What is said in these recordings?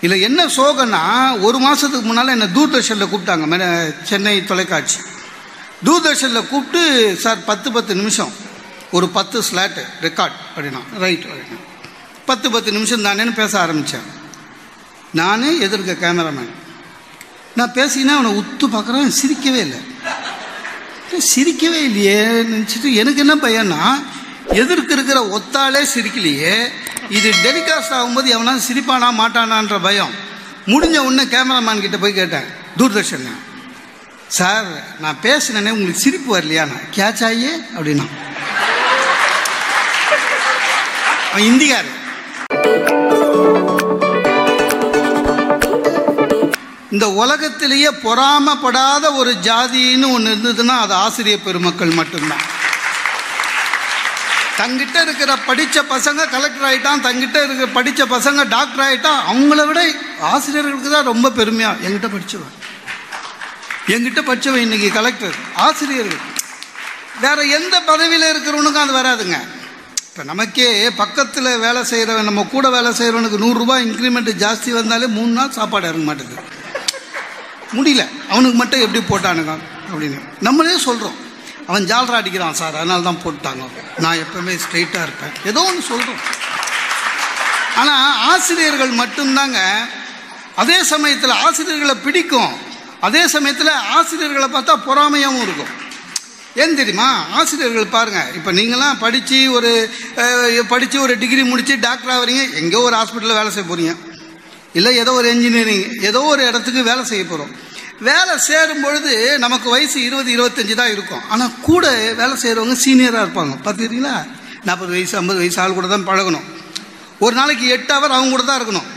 இதில் என்ன சோகன்னா ஒரு மாதத்துக்கு முன்னால் என்னை தூர்தர்ஷனில் கூப்பிட்டாங்க மெ- சென்னை தொலைக்காட்சி. தூர்தர்ஷனில் கூப்பிட்டு சார் பத்து பத்து நிமிஷம். ஒரு பத்து ஸ்லாட்டு ரெக்கார்ட் அப்படின்னா ரைட் அப்படின்னா பத்து பத்து நிமிஷம் தானேன்னு பேச ஆரம்பித்தேன் நானே எதிர்க்க கேமராமேன் நான் பேசினா அவனை உத்து பார்க்குறேன் சிரிக்கவே இல்லை. சிரிக்கவே இல்லையே நினச்சிட்டு எனக்கு என்ன பையன்னா எதிர்க்கு இருக்கிற ஒத்தாலே சிரிக்கலையே இது டெலிகாஸ்ட் ஆகும்போது எவனா சிரிப்பானா மாட்டானான்ற பயம். முடிஞ்ச உடனே கேமராமேன் கிட்ட போய் கேட்டேன் தூர்தர்ஷன் சார் நான் பேசினேனே உங்களுக்கு சிரிப்பு வரலையாண்ணா கேட்ச் ஆகியே அப்படின்னா. அவன் இந்த உலகத்திலேயே பொறாமப்படாத ஒரு ஜாதின்னு ஒன்று இருந்ததுன்னா அது ஆசிரியர் பெருமக்கள் மட்டும்தான். தங்கிட்ட இருக்கிற படித்த பசங்க கலெக்டர் ஆகிட்டான் தங்கிட்ட இருக்கிற படித்த பசங்க டாக்டர் ஆகிட்டான் அவங்கள விட ஆசிரியர்களுக்கு தான் ரொம்ப பெருமையாக என்கிட்ட படித்தவன் என்கிட்ட படித்தவன் இன்னைக்கு கலெக்டர் ஆசிரியர்கள். வேற எந்த பதவியில் இருக்கிறவனுக்கும் அது வராதுங்க. இப்போ நமக்கே பக்கத்தில் வேலை செய்கிறவன் நம்ம கூட வேலை செய்கிறவனுக்கு நூறுரூபா இன்க்ரிமெண்ட் ஜாஸ்தி வந்தாலே மூணு நாள் சாப்பாடு இறங்க மாட்டேங்குது. முடியல. அவனுக்கு மட்டும் எப்படி போட்டானுங்க அப்படின்னு. நம்மளே சொல்கிறோம் அவன் ஜால்ரா அடிக்கிறான் சார் அதனால தான் போட்டாங்க நான் எப்பவுமே ஸ்ட்ரெயிட்டாக இருப்பேன். ஏதோ ஒன்று சொல்கிறோம் ஆனால் ஆசிரியர்கள் மட்டும்தாங்க அதே சமயத்தில் ஆசிரியர்களை பிடிக்கும். அதே சமயத்தில் ஆசிரியர்களை பார்த்தா பொறாமையாகவும் இருக்கும். ஏன் தெரியுமா? ஆசிரியர்கள் பாருங்கள் இப்போ நீங்களாம் படித்து ஒரு படித்து ஒரு டிகிரி முடித்து டாக்டர் ஆகிறீங்க எங்கேயோ ஒரு ஹாஸ்பிட்டலில் வேலை செய்ய போகிறீங்க இல்லை ஏதோ ஒரு இன்ஜினியரிங் ஏதோ ஒரு இடத்துக்கு வேலை செய்ய போகிறோம் வேலை சேரும் பொழுது நமக்கு வயசு இருபது இருபத்தஞ்சு தான் இருக்கும். ஆனால் கூட வேலை செய்கிறவங்க சீனியராக இருப்பாங்க. பார்த்துக்கிறீங்களா? நாற்பது வயசு ஐம்பது வயசு ஆள் கூட தான் பழகணும். ஒரு நாளைக்கு எட்டு ஹவர் அவங்க கூட தான் இருக்கணும்.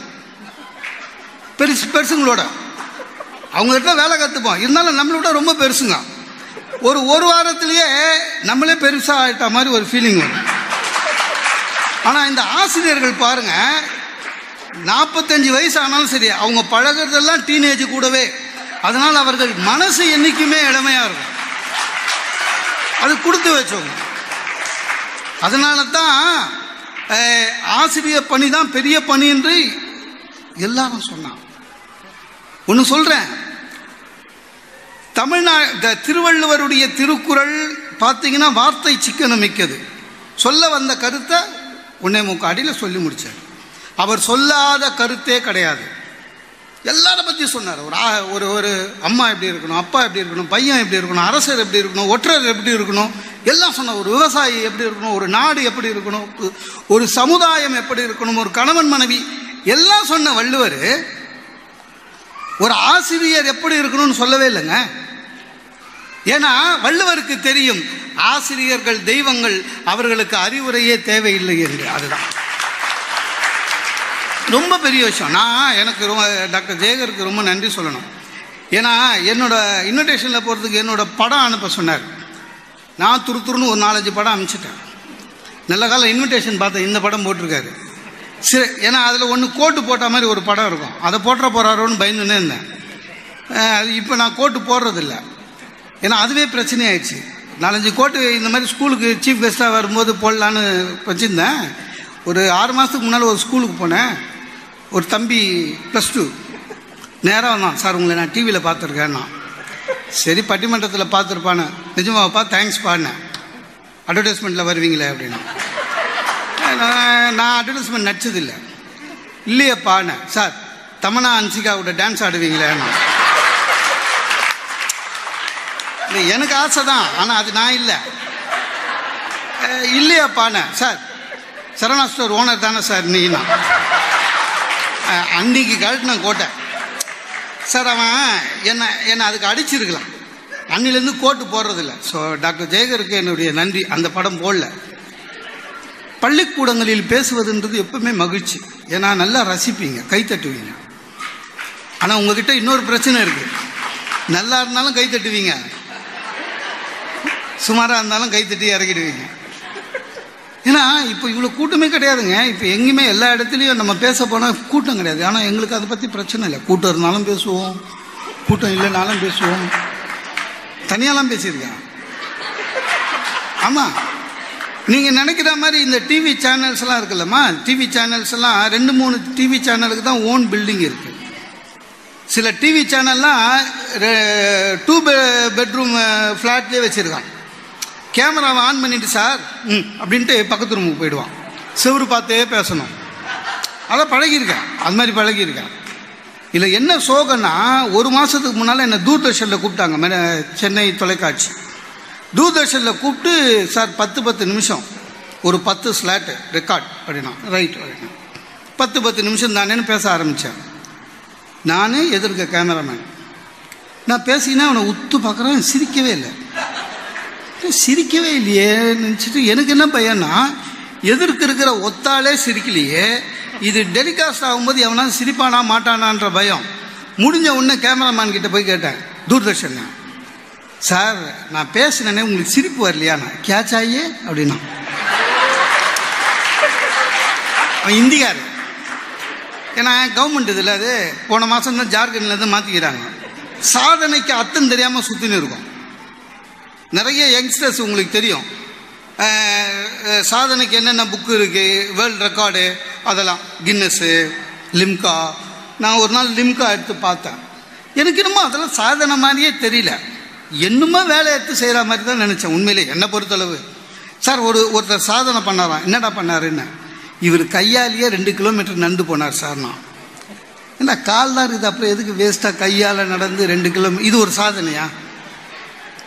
பெருசு பெருசுங்களோட. அவங்ககிட்ட வேலை கற்றுப்போம் இருந்தாலும் நம்மளை விட ரொம்ப பெருசுங்க. ஒரு ஒரு வாரத்திலேயே நம்மளே பெருசாக ஆகிட்ட மாதிரி ஒரு ஃபீலிங் வரும். ஆனால் இந்த ஆசிரியர்கள் பாருங்கள் நாற்பத்தஞ்சு வயசு ஆனாலும் சரி அவங்க பழகுறதெல்லாம் டீனேஜ் கூடவே. அதனால் அவர்கள் மனசு என்றைக்குமே இளமையாக இருக்கும். அது கொடுத்து வச்சோங்க. அதனால தான் ஆசிரியர் பணி தான் பெரிய பணி என்று எல்லாரும் சொன்னான் ஒன்று சொல்கிறேன் தமிழ்நா திருவள்ளுவருடைய திருக்குறள் பார்த்தீங்கன்னா வார்த்தை சிக்கனம் மிக்கது. சொல்ல வந்த கருத்தை உன்னை முக்காடியில் சொல்லி முடிச்சார். அவர் சொல்லாத கருத்தே கிடையாது. எல்லாரை பற்றி சொன்னார். ஒரு ஒரு ஒரு அம்மா எப்படி இருக்கணும் அப்பா எப்படி இருக்கணும் பையன் எப்படி இருக்கணும் அரசர் எப்படி இருக்கணும் ஒற்றர் எப்படி இருக்கணும் எல்லாம் சொன்ன ஒரு விவசாயி எப்படி இருக்கணும் ஒரு நாடு எப்படி இருக்கணும் ஒரு சமுதாயம் எப்படி இருக்கணும் ஒரு கணவன் மனைவி எல்லாம் சொன்ன வள்ளுவர் ஒரு ஆசிரியர் எப்படி இருக்கணும்னு சொல்லவே இல்லைங்க. ஏன்னா வள்ளுவருக்கு தெரியும் ஆசிரியர்கள் தெய்வங்கள் அவர்களுக்கு அறிவுரையே தேவையில்லை என்று. அதுதான். ரொம்ப பெரிய விஷயம். நான் எனக்கு ரொம்ப டாக்டர் ஜெயகருக்கு ரொம்ப நன்றி சொல்லணும். ஏன்னா என்னோட இன்விடேஷனில் போகிறதுக்கு என்னோட படம் அனுப்ப சொன்னார். நான் துரு துருன்னு ஒரு நாலஞ்சு படம் அனுப்பிச்சிட்டேன். நல்ல காலம் இன்விடேஷன் பார்த்தேன் இந்த படம் போட்டிருக்காரு. சரி ஏன்னா அதில் ஒன்று கோட்டு போட்ட மாதிரி ஒரு படம் இருக்கும். அதை போட்டுற போகிறாரோன்னு பயந்துன்னு இருந்தேன். அது இப்போ நான் கோட்டு போடுறதில்ல. ஏன்னா அதுவே பிரச்சனையாயிடுச்சு. நாலஞ்சு கோட்டு இந்த மாதிரி ஸ்கூலுக்கு சீஃப் கெஸ்ட்டாக வரும்போது போடலான்னு வச்சுருந்தேன். ஒரு ஆறு மாதத்துக்கு முன்னால் ஒரு ஸ்கூலுக்கு போனேன். ஒரு தம்பி ப்ளஸ் டூ நேராக வந்தான் சார் உங்களை நான் டிவியில் பார்த்துருக்கேன்னா. சரி பட்டிமன்றத்தில் பார்த்துருப்பானே நிஜமாவப்பா தேங்க்ஸ் பாடினேன் அட்வர்டைஸ்மெண்ட்டில் வருவீங்களே அப்படின்னா. நான் நான் அட்வர்டைஸ்மெண்ட் நடிச்சதில்லை. இல்லையப்பாண்ணே சார் தமனா அன்சிகாவோட டான்ஸ் ஆடுவீங்களேன்னு. எனக்கு ஆசை தான். ஆனால் அது நான் இல்லை. அஹ், இல்லையாப்பாண்ணே சார் சரணா ஸ்டோர் ஓனர் தானே சார் நீனா? அன்னைக்கு கழட்டின கோட்டை. சார் அவன் என்னை என்னை அதுக்கு அடிச்சிருக்கலாம். அன்னிலேருந்து கோட்டு போடுறதில்ல. ஸோ டாக்டர் ஜெயகருக்கு என்னுடைய நன்றி. அந்த படம் போடல. பள்ளிக்கூடங்களில் பேசுவதுன்றது எப்பவுமே மகிழ்ச்சி. ஏன்னா நல்லா ரசிப்பீங்க கை தட்டுவீங்க. ஆனால் உங்ககிட்ட இன்னொரு பிரச்சனை இருக்கு. நல்லா இருந்தாலும் கை தட்டுவீங்க. சுமாராக இருந்தாலும் கை தட்டி இறக்கிடுவீங்க. ஏன்னா இப்போ இவ்வளோ கூட்டமே கிடையாதுங்க. இப்போ எங்கேயுமே எல்லா இடத்துலையும் நம்ம பேச போனால் கூட்டம் கிடையாது. ஆனால் எங்களுக்கு அதை பற்றி பிரச்சனை இல்லை. கூட்டம் இருந்தாலும் பேசுவோம். கூட்டம் இல்லைனாலும் பேசுவோம். தனியாலாம் பேசியிருக்கேன். ஆமாம் நீங்கள் நினைக்கிற மாதிரி இந்த டிவி சேனல்ஸ்லாம் இருக்குல்லம்மா. டிவி சேனல்ஸ்லாம் ரெண்டு மூணு டிவி சேனலுக்கு தான் ஓன் பில்டிங் இருக்குது சில டிவி சேனல்லாம் டூ பெட்ரூம் ஃப்ளாட்லேயே வச்சுருக்கான். கேமராவை ஆன் பண்ணிட்டு சார் ம் அப்படின்ட்டு பக்கத்து ரூமுக்கு போயிடுவான். செவுரு பார்த்தே பேசணும். அதை பழகியிருக்கேன். அது மாதிரி பழகியிருக்கேன். இல்லை என்ன சோகன்னா ஒரு மாதத்துக்கு முன்னால் என்னை தூர்தர்ஷனில் கூப்பிட்டாங்க. மே சென்னை தொலைக்காட்சி. தூர்தர்ஷனில் கூப்பிட்டு சார் பத்து பத்து நிமிஷம். ஒரு பத்து ஸ்லாட்டு ரெக்கார்ட் அப்படின்னா ரைட் அப்படின்னா. பத்து பத்து நிமிஷம் தானேன்னு பேச ஆரம்பித்தேன் நான் எதிர்க்க கேமராமேன் நான் பேசினா அவனை உத்து பார்க்குறேன் சிரிக்கவே இல்லை. சிரிக்கவே இல்லையே. நினச்சிட்டு எனக்கு என்ன பையன்னா எதிர்க்கு இருக்கிற ஒத்தாலே சிரிக்கலையே. இது டெலிகாஸ்ட் ஆகும்போது எவனா சிரிப்பானா மாட்டானான்ற பயம். முடிஞ்ச உடனே கேமராமேன் கிட்ட போய் கேட்டேன் தூர்தர்ஷன் சார் நான் பேசினேனே உங்களுக்கு சிரிப்பு வரலையாண்ணா கேட்ச் ஆகியே அப்படின்னா. அவன் இந்தியார் ஏன்னா கவர்மெண்ட் இதில் அது போன மாதம் தான் ஜார்க்கண்ட்லேருந்து மாற்றிக்கிறாங்க சாதனைக்கு அத்தம் தெரியாமல் சுற்றின்னு இருக்கும். நிறைய யங்ஸ்டர்ஸ் உங்களுக்கு தெரியும். சாதனைக்கு என்னென்ன புக்கு இருக்குது வேர்ல்டு ரெக்கார்டு அதெல்லாம். கின்னஸ்ஸு லிம்கா நான் ஒரு நாள் லிம்கா எடுத்து பார்த்தேன். எனக்கு என்னமோ அதெல்லாம் சாதனை மாதிரியே தெரியல. என்னமோ வேலை எடுத்து செய்கிற மாதிரி தான் நினச்சேன். உண்மையிலே என்னை பொறுத்தளவு. சார் ஒரு ஒருத்தர் சாதனை பண்ணாராம் என்னடா பண்ணாருன்னு. இவர் கையாலேயே ரெண்டு கிலோமீட்டர் நடந்து போனார் சார் நான். என்ன கால் தான் இருக்குது அப்புறம் எதுக்கு வேஸ்ட்டாக கையால் நடந்து ரெண்டு கிலோமீட்டர் இது ஒரு சாதனையா?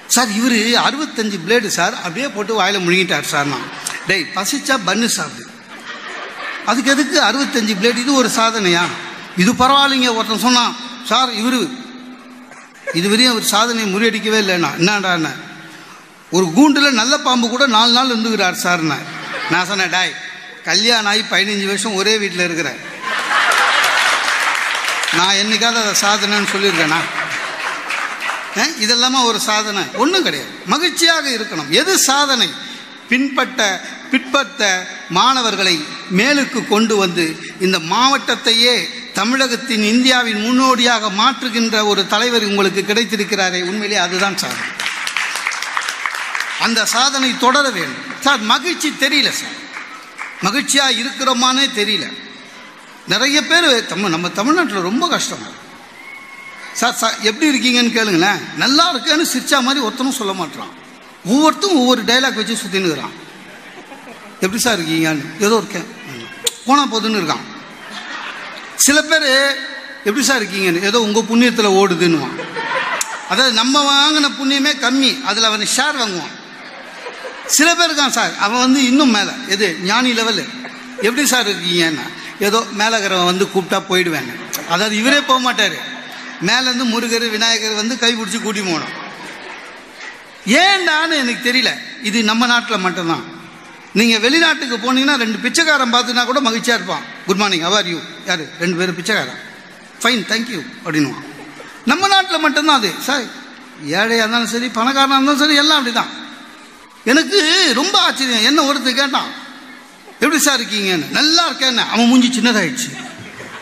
சார் இவர் அறுபத்தஞ்சு பிளேடு சார் அப்படியே போட்டு வாயில் முழுங்கிட்டார் சார் நான். டேய் பசிச்சா பன்னு சாப்பிடு அதுக்கு எதுக்கு அறுபத்தஞ்சு பிளேடு இது ஒரு சாதனையா? இது பரவாயில்லைங்க ஒருத்தன் சொன்னான். சார் இவரு இதுவரையும் அவர் சாதனையை முறியடிக்கவே இல்லைண்ணா என்னடாண்ண ஒரு கூண்டில் நல்ல பாம்பு கூட நாலு நாள் இருந்துக்கிறார் சார்ண்ண நான். சொன்னேன் டாய் கல்யாணம் ஆகி பதினஞ்சு வருஷம் ஒரே வீட்டில் இருக்கிறேன் நான் என்னைக்காவது அதை சாதனைன்னு சொல்லியிருக்கேண்ணா இதெல்லாமா ஒரு சாதனை? ஒன்றும் கிடையாது. மகிழ்ச்சியாக இருக்கணும். எது சாதனை? பின்பட்ட பிற்பட்ட மாணவர்களை மேலுக்கு கொண்டு வந்து இந்த மாவட்டத்தையே தமிழகத்தின் இந்தியாவின் முன்னோடியாக மாற்றுகின்ற ஒரு தலைவர் உங்களுக்கு கிடைத்திருக்கிறாரே உண்மையிலே அதுதான் சாதனை. அந்த சாதனை தொடர வேண்டும். சார் மகிழ்ச்சி தெரியல சார். மகிழ்ச்சியா இருக்கிறோமானே தெரியல. நிறைய பேர் தமிழ் நம்ம தமிழ்நாட்டில் ரொம்ப கஷ்டமாக சார் சார் எப்படி இருக்கீங்கன்னு கேளுங்களேன். நல்லா இருக்கேன்னு சிரிச்சா மாதிரி ஒருத்தனும் சொல்ல மாட்டான் ஒவ்வொருத்தரும் ஒவ்வொரு டைலாக் வச்சு சுற்றினுக்கிறான் எப்படி சார் இருக்கீங்கன்னு? ஏதோ இருக்கேன். போனால் போதுன்னு இருக்கான். சில பேர் எப்படி சார் இருக்கீங்கன்னு? ஏதோ உங்கள் புண்ணியத்தில் ஓடுதுன்னுவான். அதாவது நம்ம வாங்கின புண்ணியமே கம்மி அதில் அவன் ஷேர் வாங்குவான். சில பேர் இருக்கான் சார் அவன் வந்து இன்னும் மேலே. எது? ஞானி லெவலு எப்படி சார் இருக்கீங்கன்னா? ஏதோ மேலகரவன் வந்து கூப்பிட்டா போயிடுவேன் அதாவது இவரே போக மாட்டார். மேலேருந்து முருகர் விநாயகர் வந்து கை பிடிச்சி கூட்டி போகணும். ஏன்டான்னு எனக்கு தெரியல. இது நம்ம நாட்டில் மட்டும்தான். நீங்கள் வெளிநாட்டுக்கு போனீங்கன்னா ரெண்டு பிச்சைக்காரன் பார்த்துனா கூட மகிழ்ச்சியாக இருப்பான். குட் மார்னிங் அவர் யூ யார்? ரெண்டு பேரும் பிச்சைக்காரன். ஃபைன் தேங்க்யூ அப்படின்னுவான். நம்ம நாட்டில் மட்டும்தான் அது. சார் ஏழையாக இருந்தாலும் சரி பணக்காரனாக இருந்தாலும் சரி எல்லாம் அப்படி தான் எனக்கு ரொம்ப ஆச்சரியம். என்ன ஒருத்தர் கேட்டான் எப்படி சார் இருக்கீங்கன்னு? நல்லா இருக்கேன்னு. அவன் மூஞ்சி சின்னதாகிடுச்சு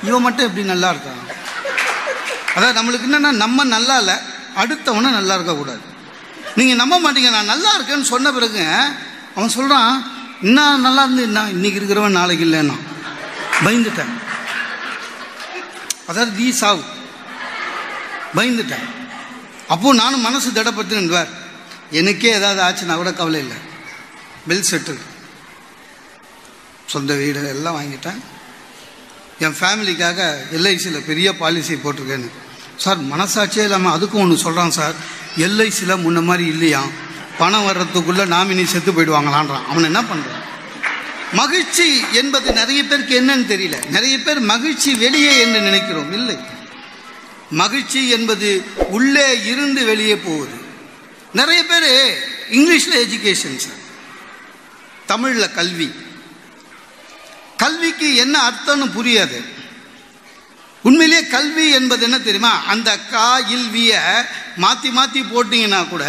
இவன் மட்டும் எப்படி நல்லா இருக்கான்? அதாவது நம்மளுக்கு என்னன்னா நம்ம நல்லா இல்லை அடுத்தவனை நல்லா இருக்கக்கூடாது நீங்கள் நம்ப மாட்டீங்க நான் நல்லா இருக்கேன்னு சொன்ன பிறகு அவன் சொல்கிறான் இன்னும் நல்லா இருந்து என்ன இன்னைக்கு இருக்கிறவன் நாளைக்கு இல்லைன்னா. பயந்துட்டேன். அதாவது நீ சாவு. பயந்துட்டேன். அப்போது நானும் மனசு திடப்பட்டுன்றார் எனக்கே ஏதாவது ஆச்சுன்னா கூட கவலை இல்லை. பெல் செட்டில் சொந்த வீடு எல்லாம் வாங்கிட்டேன். என் ஃபேமிலிக்காக எல்ஐசியில் பெரிய பாலிசி போட்டிருக்கேன்னு. சார் மனசாட்சியே இல்லாமல் அதுக்கும் ஒன்று சொல்கிறான் சார். எல்ஐசியில் முன்ன மாதிரி இல்லையா? பணம் வர்றதுக்குள்ளே நாமினி செத்து போயிடுவாங்களான்றான். அவன் என்ன பண்ணுறான் மகிழ்ச்சி என்பது நிறைய பேருக்கு என்னன்னு தெரியல. நிறைய பேர் மகிழ்ச்சி வெளியே என்று நினைக்கிறோம். இல்லை. மகிழ்ச்சி என்பது உள்ளே இருந்து வெளியே போகுது. நிறைய பேர் இங்கிலீஷில் எஜுகேஷன் சார். தமிழில் கல்வி. கல்விக்கு என்ன அர்த்தம்னு புரியாது. உண்மையிலேயே கல்வி என்பது என்ன தெரியுமா? அந்த கா இல்விய மாற்றி மாற்றி போட்டிங்கன்னா கூட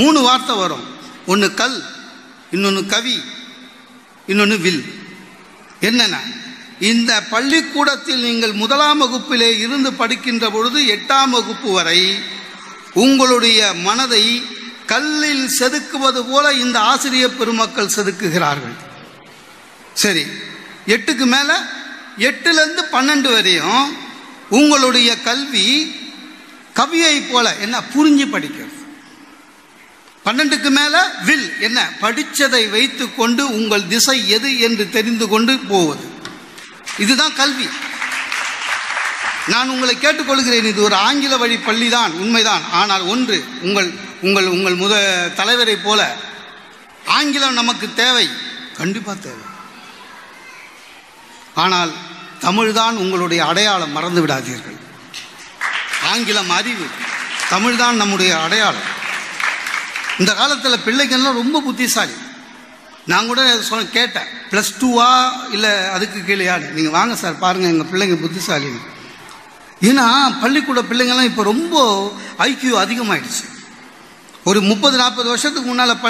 மூணு வார்த்தை வரும். ஒன்று கல் இன்னொன்று கவி இன்னொன்று வில். என்னென்ன இந்த பள்ளிக்கூடத்தில் நீங்கள் முதலாம் வகுப்பிலே இருந்து படிக்கின்ற பொழுது எட்டாம் வகுப்பு வரை உங்களுடைய மனதை கல்லில் செதுக்குவது போல இந்த ஆசிரியர் பெருமக்கள் செதுக்குகிறார்கள். சரி எட்டுக்கு மேல எட்டுல இருந்து பன்னெண்டு வரையும் உங்களுடைய கல்வி கவியை போல என்ன புரிஞ்சு படிக்கிறது. பன்னெண்டுக்கு மேல வில் என்ன படித்ததை வைத்து கொண்டு உங்கள் திசை எது என்று தெரிந்து கொண்டு போவது. இதுதான் கல்வி. நான் உங்களை கேட்டுக்கொள்கிறேன் இது ஒரு ஆங்கில வழி பள்ளி தான் உண்மைதான். ஆனால் ஒன்று உங்கள் உங்கள் உங்கள் முத தலைவரை போல ஆங்கிலம் நமக்கு தேவை கண்டிப்பா தேவை. ஆனால் தமிழ்தான் உங்களுடைய அடையாளம் மறந்து விடாதீர்கள் ஆங்கிலம் அறிவு தமிழ்தான் நம்முடைய அடையாளம். இந்த காலத்தில் பிள்ளைங்கள்லாம் ரொம்ப புத்திசாலி. நான் கூட சொன்ன கேட்டேன். ப்ளஸ் டூவா இல்லை அதுக்கு கீழேயான்னு. நீங்கள் வாங்க சார் பாருங்கள் எங்கள் பிள்ளைங்க புத்திசாலி ஏன்னா பள்ளிக்கூட பிள்ளைங்கள்லாம் இப்போ ரொம்ப ஐக்கியூ அதிகமாயிடுச்சு. ஒரு முப்பது நாற்பது வருஷத்துக்கு முன்னால்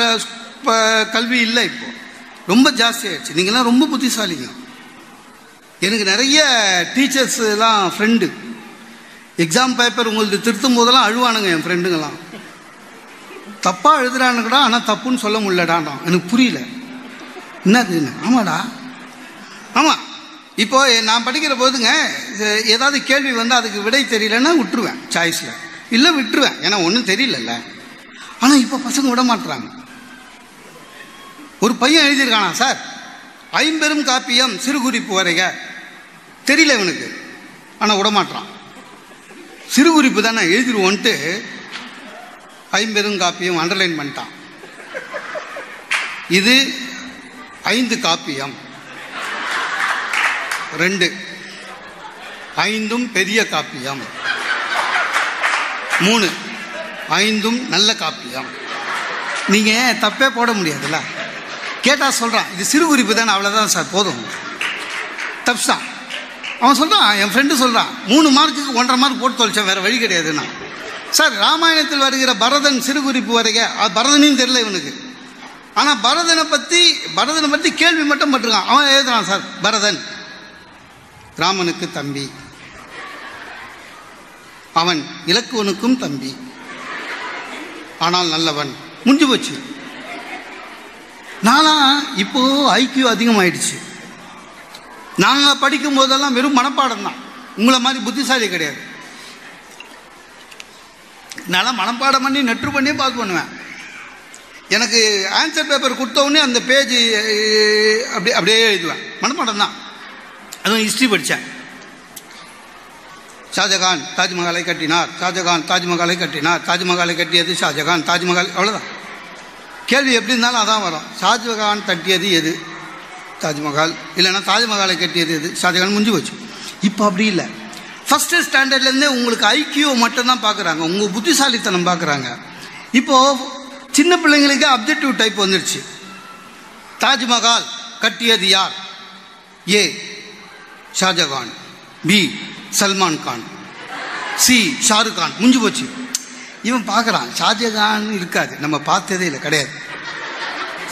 ப கல்வி இல்லை இப்போ. ரொம்ப ஜாஸ்தி ஆயிடுச்சு நீங்கள்லாம் ரொம்ப புத்திசாலிங்க. எனக்கு நிறைய டீச்சர்ஸ் எல்லாம் ஃப்ரெண்டு எக்ஸாம் பேப்பர் உங்களுக்கு திருத்தும் போதெல்லாம் அழுவானுங்க என் ஃப்ரெண்டுங்கெல்லாம் தப்பாக எழுதுறானுங்கடா ஆனால் தப்புன்னு சொல்ல முடியலடான்றான். எனக்கு புரியல. என்னதுன்னு ஆமாடா. ஆமாம் இப்போ நான் படிக்கிற போதுங்க இது- ஏதாவது கேள்வி வந்து அதுக்கு விடை தெரியலன்னா விட்டுருவேன் சாய்ஸில் இல்லை விட்டுருவேன். ஏன்னா ஒன்றும் தெரியலல்ல. ஆனால் இப்போ பசங்க விட மாட்டுறாங்க ஒரு பையன் எழுதியிருக்கானா சார். ஐம்பெரும் காப்பியம் சிறுகுறிப்பு வரைக. தெரியல இவனுக்கு. ஆனால் விட மாட்றான் சிறுகுறிப்பு தானே எழுதிடுவோன்ட்டு ஐம்பெரும் காப்பியம் அண்டர்லைன் பண்ணிட்டான். இது ஐந்து காப்பியம். ரெண்டு. ஐந்தும் பெரிய காப்பியம். மூணு. ஐந்தும் நல்ல காப்பியம். நீங்கள் தப்பே போட முடியாதுல்ல? கேட்டால் சொல்கிறான் இது சிறு குறிப்பு தானே அவ்வளோதான் சார் போதும். தப்ஸ்தான் அவன் சொல்கிறான் என் ஃப்ரெண்டு சொல்கிறான் மூணு மார்க்குக்கு ஒன்றரை மார்க் போட்டு தொலைச்சேன் வேறு வழி கிடையாதுன்னா. சார் ராமாயணத்தில் வருகிற பரதன் சிறுகுறிப்பு வரைக அது பரதனையும் தெரியல இவனுக்கு. ஆனால் பரதனை பற்றி பரதனை பற்றி கேள்வி மட்டும் பட்டிருக்கான். அவன் எழுதுறான் சார் பரதன் ராமனுக்கு தம்பி. அவன் இலக்குவனுக்கும் தம்பி. ஆனால் நல்லவன். முடிஞ்சு போச்சு. நானா இப்போ ஐக்கியூ அதிகமாயிடுச்சு. நாங்கள் படிக்கும் போதெல்லாம் வெறும் மனப்பாடம் தான் உங்களை மாதிரி புத்திசாலி கிடையாது. நான் மனப்பாடம் பண்ணி நெற்று பண்ணி பாஸ் பண்ணுவேன். எனக்கு ஆன்சர் பேப்பர் கொடுத்தவுடனே அந்த பேஜ் அப்படி அப்படியே எழுதுவேன். மனப்பாடம் தான் அதுவும் ஹிஸ்ட்ரி படித்தேன் ஷாஜகான் தாஜ்மஹாலை கட்டினார். ஷாஜகான் தாஜ்மஹாலை கட்டினார். தாஜ்மஹாலை கட்டியது ஷாஜகான் தாஜ்மஹால் அவ்வளோதான் கேள்வி எப்படி இருந்தாலும் அதான் வரும். ஷாஜகான் தட்டியது எது? தாஜ்மஹால் இல்லைன்னா தாஜ்மஹாலை கட்டியது எது? ஷாஜகான் முடிஞ்சு போச்சு. இப்போ அப்படி இல்லை. ஃபஸ்ட்டு ஸ்டாண்டர்ட்லேருந்தே உங்களுக்கு ஐக்கியூ மட்டும்தான் பார்க்குறாங்க உங்கள் புத்திசாலித்தனம் பார்க்குறாங்க இப்போது சின்ன பிள்ளைங்களுக்கு அப்ஜெக்டிவ் டைப் வந்துடுச்சு தாஜ்மஹால் கட்டியது யார்? A Shah Jahan. B Salman Khan. C Shahrukh Khan. முடிஞ்சு போச்சு. இவன் பார்க்குறான் ஷாஜகான் இருக்காது. நம்ம பார்த்ததே இல்லை. கிடையாது.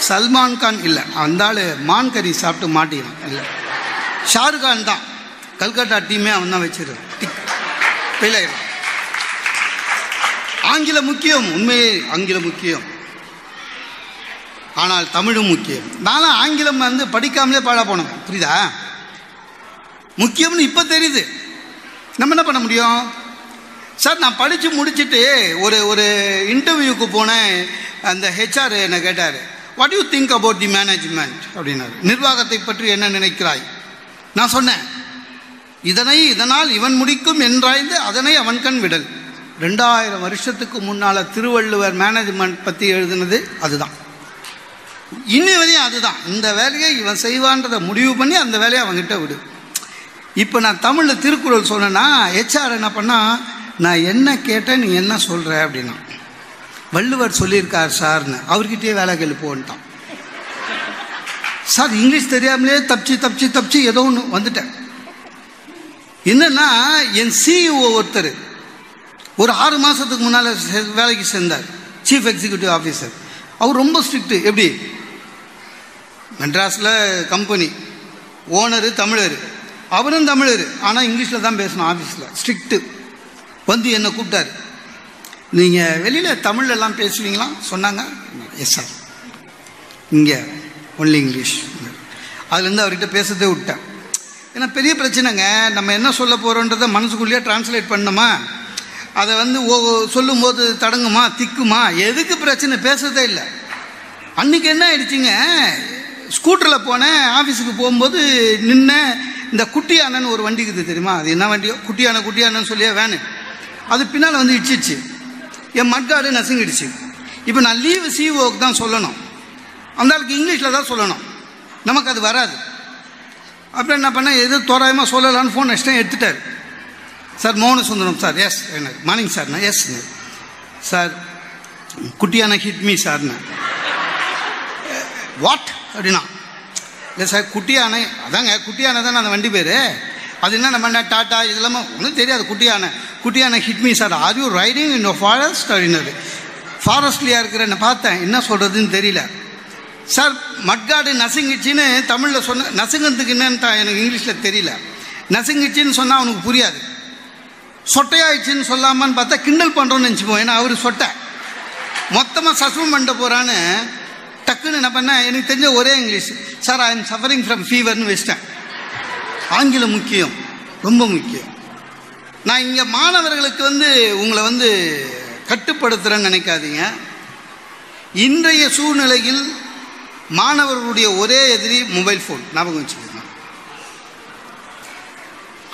சல்மான் கான் இல்லை. அந்த ஆள் மான் கறி சாப்பிட்டு மாட்டிக்கிறான். இல்லை. ஷாருக்கான் தான். கல்கட்டா டீமே அவன் தான் வச்சிருக்கான் ஃபெயில் ஆயிடும் ஆங்கிலம் முக்கியம். உண்மையே ஆங்கிலம் முக்கியம். ஆனால் தமிழும் முக்கியம். நானும் ஆங்கிலம் வந்து படிக்காமலே பாழா போனோம் புரியுதா? முக்கியம்னு இப்போ தெரியுது. நம்ம என்ன பண்ண முடியும்? சார் நான் படித்து முடிச்சுட்டு ஒரு ஒரு இன்டர்வியூக்கு போனேன். அந்த ஹெச்ஆர் என்னை கேட்டார்? What you think about the management அப்படின்னாரு. நிர்வாகத்தை பற்றி என்ன நினைக்கிறாய்? நான் சொன்னேன். இதனை இதனால் இவன் முடிக்கும் என்றாய்ந்து அதனை அவன் கண் விடல். ரெண்டாயிரம் வருஷத்துக்கு முன்னால் திருவள்ளுவர் மேனேஜ்மெண்ட் பற்றி எழுதினது அதுதான். இன்னி வரையும் அதுதான். இந்த வேலையை இவன் செய்வான்றதை முடிவு பண்ணி அந்த வேலையை அவன்கிட்ட விடு. இப்போ நான் தமிழில் திருக்குறள் சொன்னேன்னா ஹெச்ஆர் என்ன பண்ணால் நான் என்ன கேட்டேன் நீ என்ன சொல்கிற அப்படின்னா வள்ளுவர் சொல்லியிருக்கார் சார்னு. அவர்கிட்டயே வேலை கேள்வி சார் இங்கிலீஷ் தெரியாமலே தப்பிச்சு தப்பிச்சு தப்பிச்சு ஏதோ ஒன்று வந்துட்டேன். என்னன்னா என் சிஇஓ ஒருத்தர் ஒரு ஆறு மாதத்துக்கு முன்னால் வேலைக்கு சேர்ந்தார். சீஃப் எக்ஸிக்யூட்டிவ் ஆஃபீஸர் அவர் ரொம்ப ஸ்ட்ரிக்ட்டு எப்படி? மெட்ராஸில் கம்பெனி ஓனரு தமிழர். அவரும் தமிழர். ஆனால் இங்கிலீஷில் தான் பேசணும் ஆஃபீஸில் ஸ்ட்ரிக்ட்டு வந்து என்னை கூப்பிட்டாரு. நீங்கள் வெளியில் தமிழ்ல எல்லாம் பேசுவீங்களா? சொன்னாங்க. எஸ் சார் இங்கே ஒன்லி இங்கிலீஷ் அதுலேருந்து அவர்கிட்ட பேசுறதே விட்டேன். ஏன்னா பெரிய பிரச்சனைங்க. நம்ம என்ன சொல்ல போகிறோன்றதை மனசுக்குள்ளேயே டிரான்ஸ்லேட் பண்ணணுமா அதை வந்து ஓ சொல்லும்போது தடங்குமா திக்குமா? எதுக்கு பிரச்சனை? பேசுறதே இல்லை. அன்றைக்கி என்ன ஆயிடுச்சுங்க? ஸ்கூட்டரில் போனேன். ஆஃபீஸுக்கு போகும்போது நின்று இந்த குட்டியானன்னு ஒரு வண்டி இருக்குது தெரியுமா? அது என்ன வண்டியோ? குட்டியான குட்டியானன்னு சொல்லியே வேனு அது பின்னால் வந்து இடிச்சிச்சு. என் மட்காடு நசுங்கிடுச்சு. இப்போ நான் லீவு சிஓக்கு தான் சொல்லணும். அந்த ஆளுக்கு இங்கிலீஷில் தான் சொல்லணும். நமக்கு அது வராது. அப்புறம் என்ன பண்ணேன்? எது தோராயமாக சொல்லலான்னு ஃபோன் அடிச்சிட்டேன் எடுத்துட்டார். சார் மோகன சுந்தரம் சார் எஸ் எனக்கு மார்னிங் சார் நான் எஸ் சார் குட்டியான ஹிட் மீ சார்னு வாட் அப்படின்னா இல்லை சார் குட்டியானை அதாங்க குட்டியானை தானே அந்த வண்டி பேர்? அது என்ன நம்ம டாட்டா இதெல்லாமே ஒன்றும் தெரியாது குட்டியானை. குட்டியான hit me sir are you riding in forest அப்படின்னாரு ஃபாரஸ்ட்லியாக இருக்கிற நான் பார்த்தேன். என்ன சொல்கிறதுன்னு தெரியல. சார் மட்காடு நசுங்கிச்சின்னு தமிழில் சொன்ன நசுங்கிறதுக்கு என்னன்னு எனக்கு இங்கிலீஷில் தெரியல. நசுங்கிச்சின்னு சொன்னால் அவனுக்கு புரியாது. சொட்டையாயிடுச்சின்னு சொல்லாமான்னு பார்த்தா கிண்டல் பண்ணுறோன்னு நினச்சிப்போம் ஏன்னா அவர் சொட்டை. மொத்தமாக சஸ்பெண்ட் பண்ணிட்டு போகிறான்னு டக்குன்னு என்ன பண்ணேன் எனக்கு தெரிஞ்ச ஒரே English. Sir I am suffering from ஃபீவர்னு வச்சிட்டேன். ஆங்கிலம் முக்கியம். ரொம்ப முக்கியம். நான் இங்கே மாணவர்களுக்கு வந்து உங்களை வந்து கட்டுப்படுத்துகிறேன்னு நினைக்காதீங்க. இன்றைய சூழ்நிலையில் மாணவர்களுடைய ஒரே எதிரி மொபைல் ஃபோன். ஞாபகம் வச்சுக்கோங்க.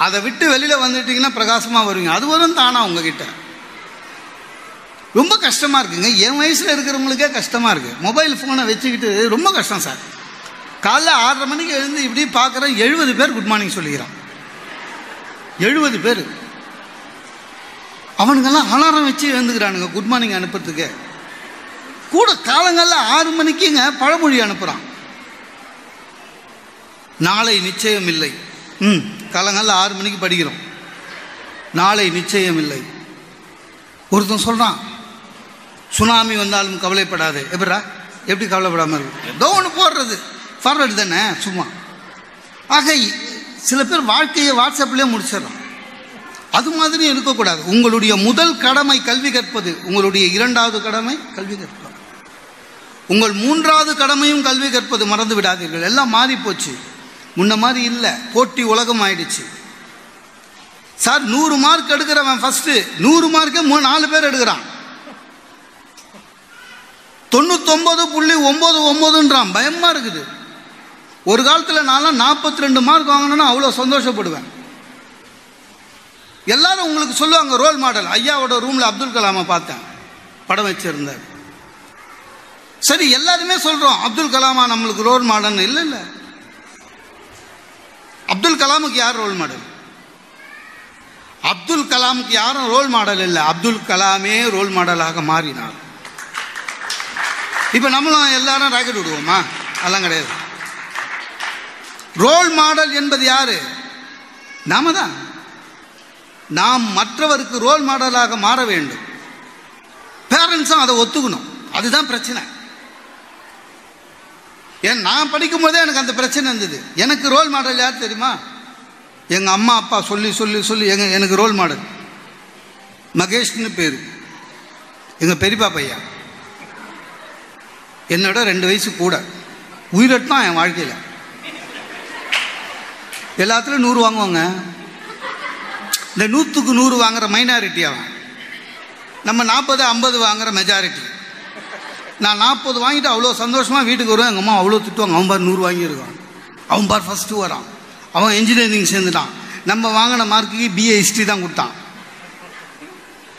அதை விட்டு வெளியில் வந்துட்டீங்கன்னா பிரகாசமாக வருவீங்க. அது வரும் தானா உங்ககிட்ட. ரொம்ப கஷ்டமாக இருக்குங்க. என் வயசில் இருக்கிறவங்களுக்கே கஷ்டமாக இருக்குது மொபைல் ஃபோனை வச்சுக்கிட்டு ரொம்ப கஷ்டம் சார். காலைல ஆறரை மணிக்கு எழுந்து இப்படி பார்க்குறேன் எழுபது பேர் குட் மார்னிங் சொல்லிக்கிறான். எழுபது பேர். அவனுங்கெல்லாம் அலாரம் வச்சு எழுந்துக்கிறானுங்க குட் மார்னிங் அனுப்புறதுக்கு. கூட காலங்களில் ஆறு மணிக்குங்க பழமொழி அனுப்புகிறான் நாளை நிச்சயம் இல்லை. ம் காலங்களில் ஆறு மணிக்கு படிக்கிறோம். நாளை நிச்சயம் இல்லை. ஒருத்தன் சொல்கிறான் சுனாமி வந்தாலும் கவலைப்படாது. எப்படா எப்படி கவலைப்படாமல் இருக்கு? ஏதோ ஒன்று போடுறது. ஃபார்வர்டு தானே? சும்மா. ஆக சில பேர் வாழ்க்கையை வாட்ஸ்அப்லேயே முடிச்சிடறான். அது மாதிரி இருக்கக்கூடாது. உங்களுடைய முதல் கடமை கல்வி கற்பது. உங்களுடைய இரண்டாவது கடமை கல்வி கற்பது. உங்கள் மூன்றாவது கடமையும் கல்வி கற்பது. மறந்து விடாதீர்கள். எல்லாம் மாறி போச்சு முன்ன மாதிரி இல்லை. போட்டி உலகம் ஆயிடுச்சு. சார் நூறு மார்க் எடுக்கிறவன் ஃபர்ஸ்ட் நூறு மார்க்கே மூணு நாலு பேர் எடுக்கிறான். தொண்ணூத்தொம்பது புள்ளி ஒம்பது ஒம்பதுன்றான் பயமாக இருக்குது. ஒரு காலத்தில் நான்லாம் நாற்பத்தி ரெண்டு மார்க் வாங்கினேன்னா அவ்வளோ சந்தோஷப்படுவேன். எல்லாரும் உங்களுக்கு சொல்லுவாங்க ரோல் மாடல் ஐயாவோட ரூமில் அப்துல் கலாமை பார்த்தேன். படம் வச்சிருந்தார். சரி எல்லாருமே சொல்கிறோம் அப்துல் கலாமா நம்மளுக்கு ரோல் மாடல் இல்லை இல்லை. அப்துல் கலாமுக்கு யார் ரோல் மாடல் அப்துல் கலாமுக்கு யாரும் ரோல் மாடல் இல்லை. அப்துல் கலாமே ரோல் மாடலாக மாறினார். இப்போ நம்மளும் எல்லாரும் ராக்கெட் விடுவோமா? அதெல்லாம் கிடையாது. ரோல் மாடல் என்பது யாரு? நாம தான். நாம் மற்றவருக்கு ரோல் மாடலாக மாற வேண்டும். பேரண்ட்ஸும் அதை ஒத்துக்கணும். அதுதான் பிரச்சனை. ஏன் நான் படிக்கும் போதே எனக்கு அந்த பிரச்சனை இருந்தது. எனக்கு ரோல் மாடல் யார் தெரியுமா? எங்கள் அம்மா அப்பா சொல்லி சொல்லி சொல்லி எங்க எனக்கு ரோல் மாடல் மகேஷ்னு பேர். எங்கள் பெரியப்பா பையன். என்னோட ரெண்டு வயசு கூட. உயிரட்டான் என் வாழ்க்கையில். எல்லாத்துலேயும் நூறு வாங்குவாங்க. இந்த நூற்றுக்கு நூறு வாங்குற மைனாரிட்டி அவன். நம்ம நாற்பது ஐம்பது வாங்குற மெஜாரிட்டி நான் நாற்பது வாங்கிட்டு அவ்வளோ சந்தோஷமாக வீட்டுக்கு வருவேன். எங்கள் அம்மா அவ்வளோ திட்டுவாங்க. அவன் பார் நூறு வாங்கியிருக்கான். அவன் பார் ஃபஸ்ட்டு வரான். அவன் இன்ஜினியரிங் சேர்ந்துட்டான். நம்ம வாங்கின மார்க்குக்கு பிஏ ஹிஸ்ட்ரி தான் கொடுத்தான்.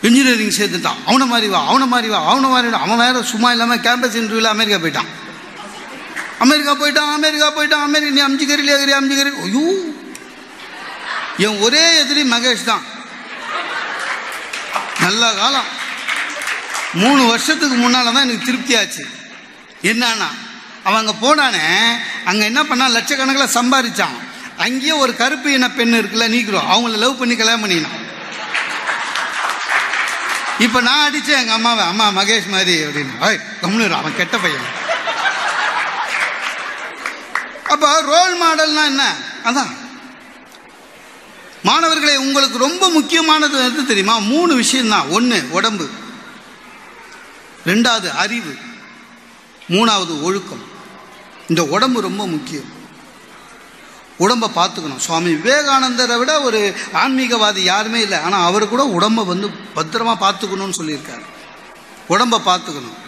இன்ஜினியரிங் சேர்த்துட்டான். அவனை மாதிரி வா அவனை மாதிரி வா அவனை மாதிரி அவன் வேற சும்மா இல்லாமல் கேம்பஸ் இன்டர்வியூவில் அமெரிக்கா போயிட்டான். அமெரிக்கா போயிட்டான் அமெரிக்கா போயிட்டான். அமெரிக்கா நீ அம்ஜிகரி லேகரி அம்ஜிகரி ஐயோ! என் ஒரே எதிரி மகேஷ் தான். நல்ல காலம். மூணு வருஷத்துக்கு முன்னால் தான் எனக்கு திருப்தி ஆச்சு. என்னன்னா அவன் அங்கே போனானே அங்கே என்ன பண்ணான் லட்சக்கணக்கில் சம்பாதிச்சான் அங்கேயே ஒரு கருப்பு இன பெண் இருக்குல்ல நீக்கிறோம் அவங்கள லவ் பண்ணி கல்யாணம் பண்ணினான் இப்போ நான் அடித்தேன் எங்கள் அம்மாவை. அம்மா மகேஷ் மாதிரி அப்படின்னு. ஐய் கம்னு அவன் கெட்ட பையன். அப்போ ரோல் மாடல்னா என்ன? அதான். மாணவர்களே உங்களுக்கு ரொம்ப முக்கியமானது எது தெரியுமா? மூணு விஷயம்தான். ஒன்று உடம்பு. ரெண்டாவது அறிவு. மூணாவது ஒழுக்கம். இந்த உடம்பு ரொம்ப முக்கியம். உடம்பை பார்த்துக்கணும். சுவாமி விவேகானந்தரை விட ஒரு ஆன்மீகவாதி யாருமே இல்லை. ஆனால் அவர் கூட உடம்பை வந்து பத்திரமா பார்த்துக்கணும்னு சொல்லியிருக்காரு. உடம்பை பார்த்துக்கணும்.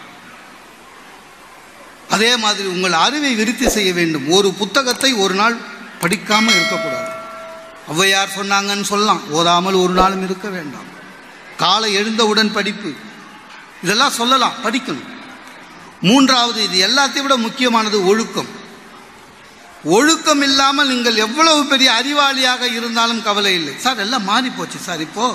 அதே மாதிரி உங்கள் அறிவை விருத்தி செய்ய வேண்டும். ஒரு புத்தகத்தை ஒரு நாள் படிக்காமல் இருக்கக்கூடாது. ஔவையார் சொன்னாங்கன்னு சொல்லலாம். ஓதாமல் ஒரு நாளும் இருக்க வேண்டாம். காலை எழுந்தவுடன் படிப்பு. இதெல்லாம் சொல்லலாம் படிக்கணும். மூன்றாவது இது எல்லாத்தையும் விட முக்கியமானது ஒழுக்கம். ஒழுக்கம் இல்லாமல் நீங்கள் எவ்வளவு பெரிய அறிவாளியாக இருந்தாலும் கவலை இல்லை. சார் எல்லாம் மாறி போச்சு சார் இப்போ